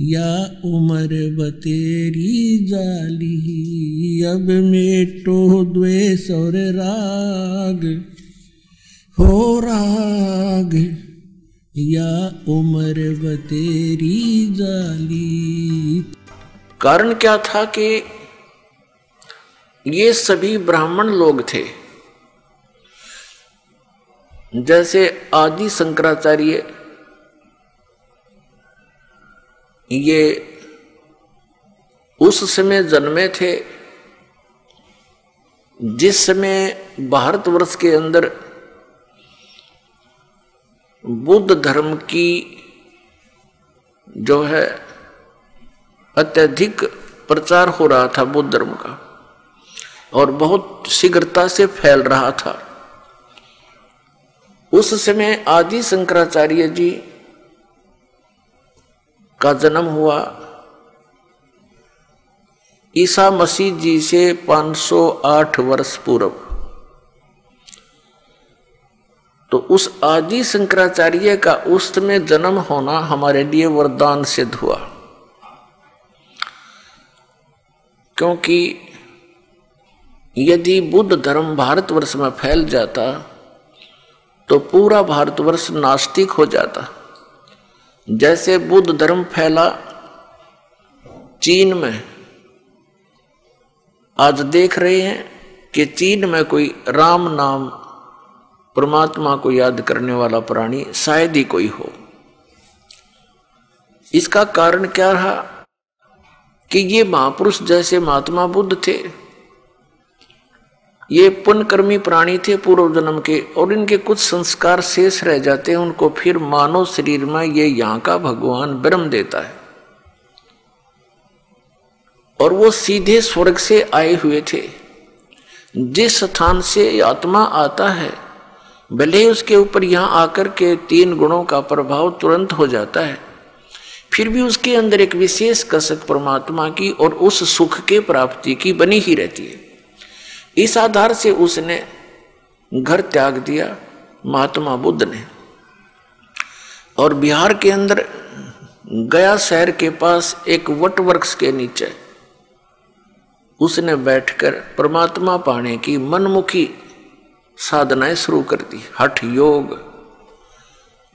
या उम्र बतेरी जाली, अब मेटो द्वेष और राग, हो राग। या उम्र बतेरी जाली। कारण क्या था कि ये सभी ब्राह्मण लोग थे। जैसे आदि शंकराचार्य ये उस समय जन्मे थे जिस समय भारतवर्ष के अंदर बुद्ध धर्म की जो है अत्यधिक प्रचार हो रहा था बुद्ध धर्म का और बहुत शीघ्रता से फैल रहा था। उस समय आदि शंकराचार्य जी का जन्म हुआ। ईसा मसीह जी से 508 वर्ष पूर्व। तो उस आदि शंकराचार्य का उस में जन्म होना हमारे लिए वरदान सिद्ध हुआ। क्योंकि यदि बुद्ध धर्म भारतवर्ष में फैल जाता तो पूरा भारतवर्ष नास्तिक हो जाता। जैसे बुद्ध धर्म फैला, चीन में आज देख रहे हैं कि चीन में कोई राम नाम परमात्मा को याद करने वाला प्राणी शायद ही कोई हो। इसका कारण क्या रहा कि ये महापुरुष जैसे महात्मा बुद्ध थे ये पुण्यकर्मी प्राणी थे पूर्व जन्म के, और इनके कुछ संस्कार शेष रह जाते हैं, उनको फिर मानव शरीर में ये यहाँ का भगवान ब्रह्म देता है। और वो सीधे स्वर्ग से आए हुए थे। जिस स्थान से आत्मा आता है, भले ही उसके ऊपर यहाँ आकर के तीन गुणों का प्रभाव तुरंत हो जाता है, फिर भी उसके अंदर एक विशेष कसक परमात्मा की और उस सुख के प्राप्ति की बनी ही रहती है। इस आधार से उसने घर त्याग दिया महात्मा बुद्ध ने। और बिहार के अंदर गया शहर के पास एक वट वृक्ष के नीचे उसने बैठकर परमात्मा पाने की मनमुखी साधनाएँ शुरू कर दी। हठ योग,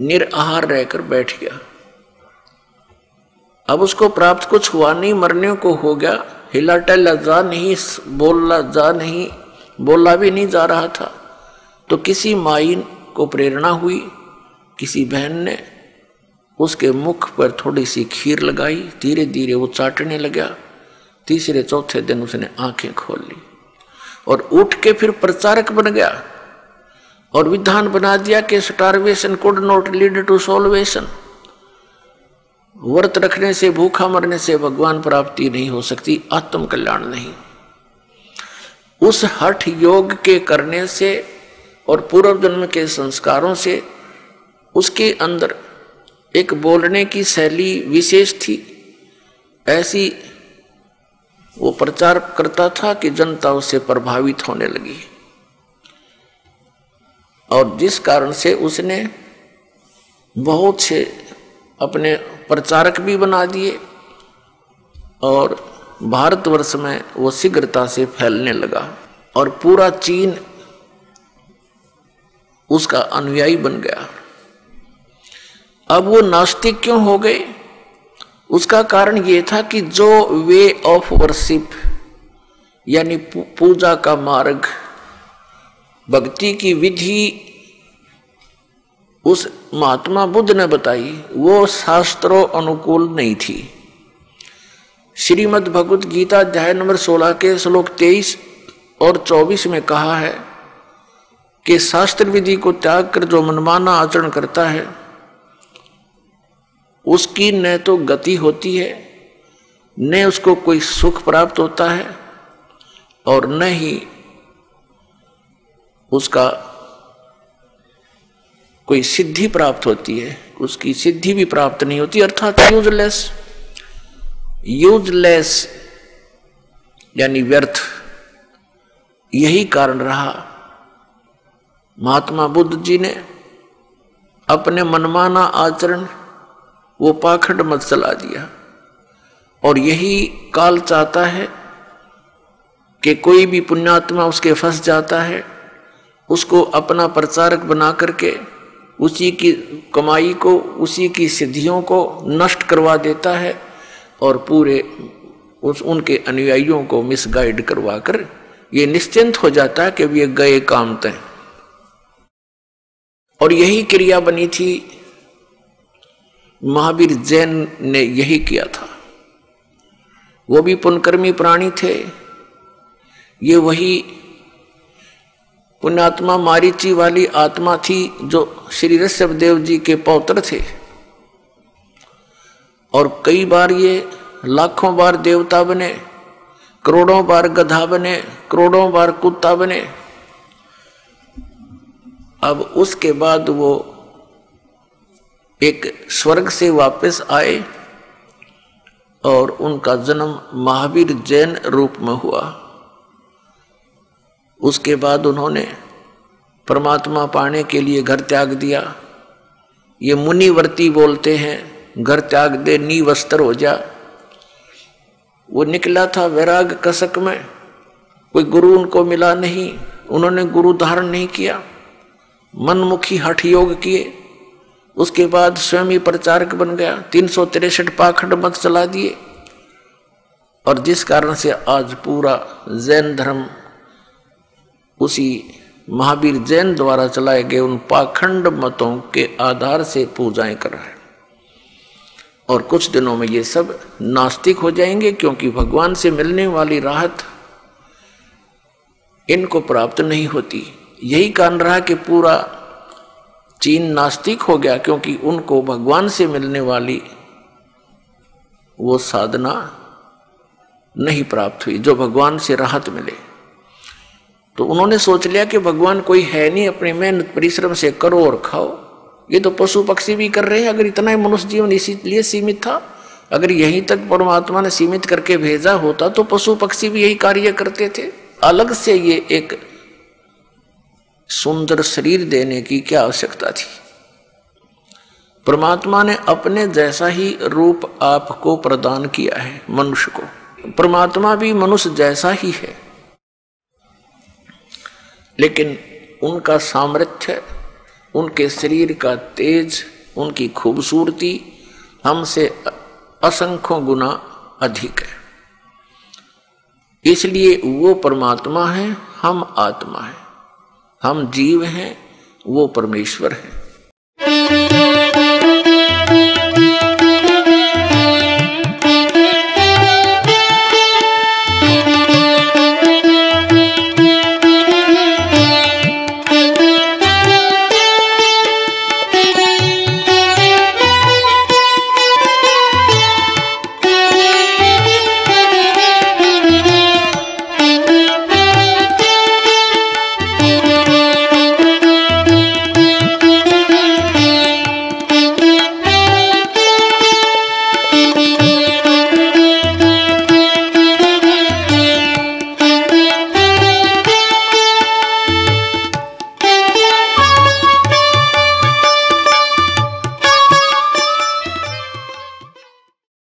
निराहार रहकर बैठ गया। अब उसको प्राप्त कुछ हुआ नहीं, मरने को हो गया। हिला टहला जा नहीं, बोलना जा नहीं, बोला भी नहीं जा रहा था। तो किसी माई को प्रेरणा हुई, किसी बहन ने उसके मुख पर थोड़ी सी खीर लगाई धीरे धीरे वो चाटने लगा। तीसरे, चौथे दिन उसने आँखें खोल ली और उठ के फिर प्रचारक बन गया और विधान बना दिया कि starvation, could not, lead to salvation. व्रत रखने से, भूखा मरने से भगवान प्राप्ति नहीं हो सकती आत्म कल्याण नहीं। उस हठ योग के करने से और पूर्व जन्म के संस्कारों से उसके अंदर एक बोलने की शैली विशेष थी। ऐसी वो प्रचार करता था कि जनता उससे प्रभावित होने लगी। और जिस कारण से उसने बहुत से अपने प्रचारक भी बना दिए और भारतवर्ष में वो शीघ्रता से फैलने लगा और पूरा चीन उसका अनुयायी बन गया। अब वो नास्तिक क्यों हो गए? उसका कारण ये था कि जो वे ऑफ़ वर्शिप यानी पूजा का मार्ग, भक्ति की विधि उस महात्मा बुद्ध ने बताई, वो शास्त्रों अनुकूल नहीं थी। श्रीमद् भगवत गीता अध्याय नंबर 16 के श्लोक 23 और 24 में कहा है कि शास्त्र विधि को त्याग कर जो मनमाना आचरण करता है, उसकी न तो गति होती है, न उसको कोई सुख प्राप्त होता है और न ही उसका कोई सिद्धि प्राप्त होती है, उसकी सिद्धि भी प्राप्त नहीं होती, अर्थात यूजलेस यूजलेस यानी व्यर्थ। यही कारण रहा। महात्मा बुद्ध जी ने अपने मनमाना आचरण, वो पाखंड मत चला दिया। और यही काल चाहता है कि कोई भी पुण्यात्मा उसके फंस जाता है, उसको अपना प्रचारक बना करके उसी की कमाई को, उसी की सिद्धियों को नष्ट करवा देता है और पूरे उस, उनके अनुयायियों को मिसगाइड करवा कर ये निश्चिंत हो जाता है कि ये गए काम तय। और यही क्रिया बनी थी, महावीर जैन ने यही किया था। वो भी पुनकर्मी प्राणी थे। ये वही पुण्यात्मा मारीची वाली आत्मा थी, जो श्री ऋषभ देव जी के पौत्र थे। और कई बार ये लाखों बार देवता बने, करोड़ों बार गधा बने, करोड़ों बार कुत्ता बने। अब उसके बाद वो एक स्वर्ग से वापस आए और उनका जन्म महावीर जैन रूप में हुआ। उसके बाद उन्होंने परमात्मा पाने के लिए घर त्याग दिया। ये मुनिवर्ती बोलते हैं, घर त्याग दे नी वस्त्र हो जा। वो निकला था वैराग कसक में। कोई गुरु उनको मिला नहीं, उन्होंने गुरु धारण नहीं किया। मनमुखी हठ योग किए। उसके बाद स्वयं ही प्रचारक बन गया। तीन सौ तिरसठ पाखंड मत चला दिए। और जिस कारण से आज पूरा जैन धर्म उसी महावीर जैन द्वारा चलाए गए उन पाखंड मतों के आधार से पूजाएँ कर रहा और कुछ दिनों में ये सब नास्तिक हो जाएँगे क्योंकि भगवान से मिलने वाली राहत इनको प्राप्त नहीं होती। यही कारण रहा कि पूरा चीन नास्तिक हो गया क्योंकि उनको भगवान से मिलने वाली वो साधना नहीं प्राप्त हुई, जो भगवान से राहत मिले। तो उन्होंने सोच लिया कि भगवान कोई है नहीं अपनी मेहनत परिश्रम से करो और खाओ। ये तो पशु पक्षी भी कर रहे हैं, अगर इतना ही मनुष्य जीवन इसीलिए सीमित था, अगर यहीं तक परमात्मा ने सीमित करके भेजा होता तो पशु पक्षी भी यही कार्य करते थे। अलग से ये एक सुंदर शरीर देने की क्या आवश्यकता थी? परमात्मा ने अपने जैसा ही रूप आपको प्रदान किया है, मनुष्य को। परमात्मा भी मनुष्य जैसा ही है। लेकिन उनका सामर्थ्य, उनके शरीर का तेज, उनकी खूबसूरती हमसे असंख्यों गुना अधिक है। इसलिए वो परमात्मा है, हम आत्मा है। हम जीव हैं, वो परमेश्वर है।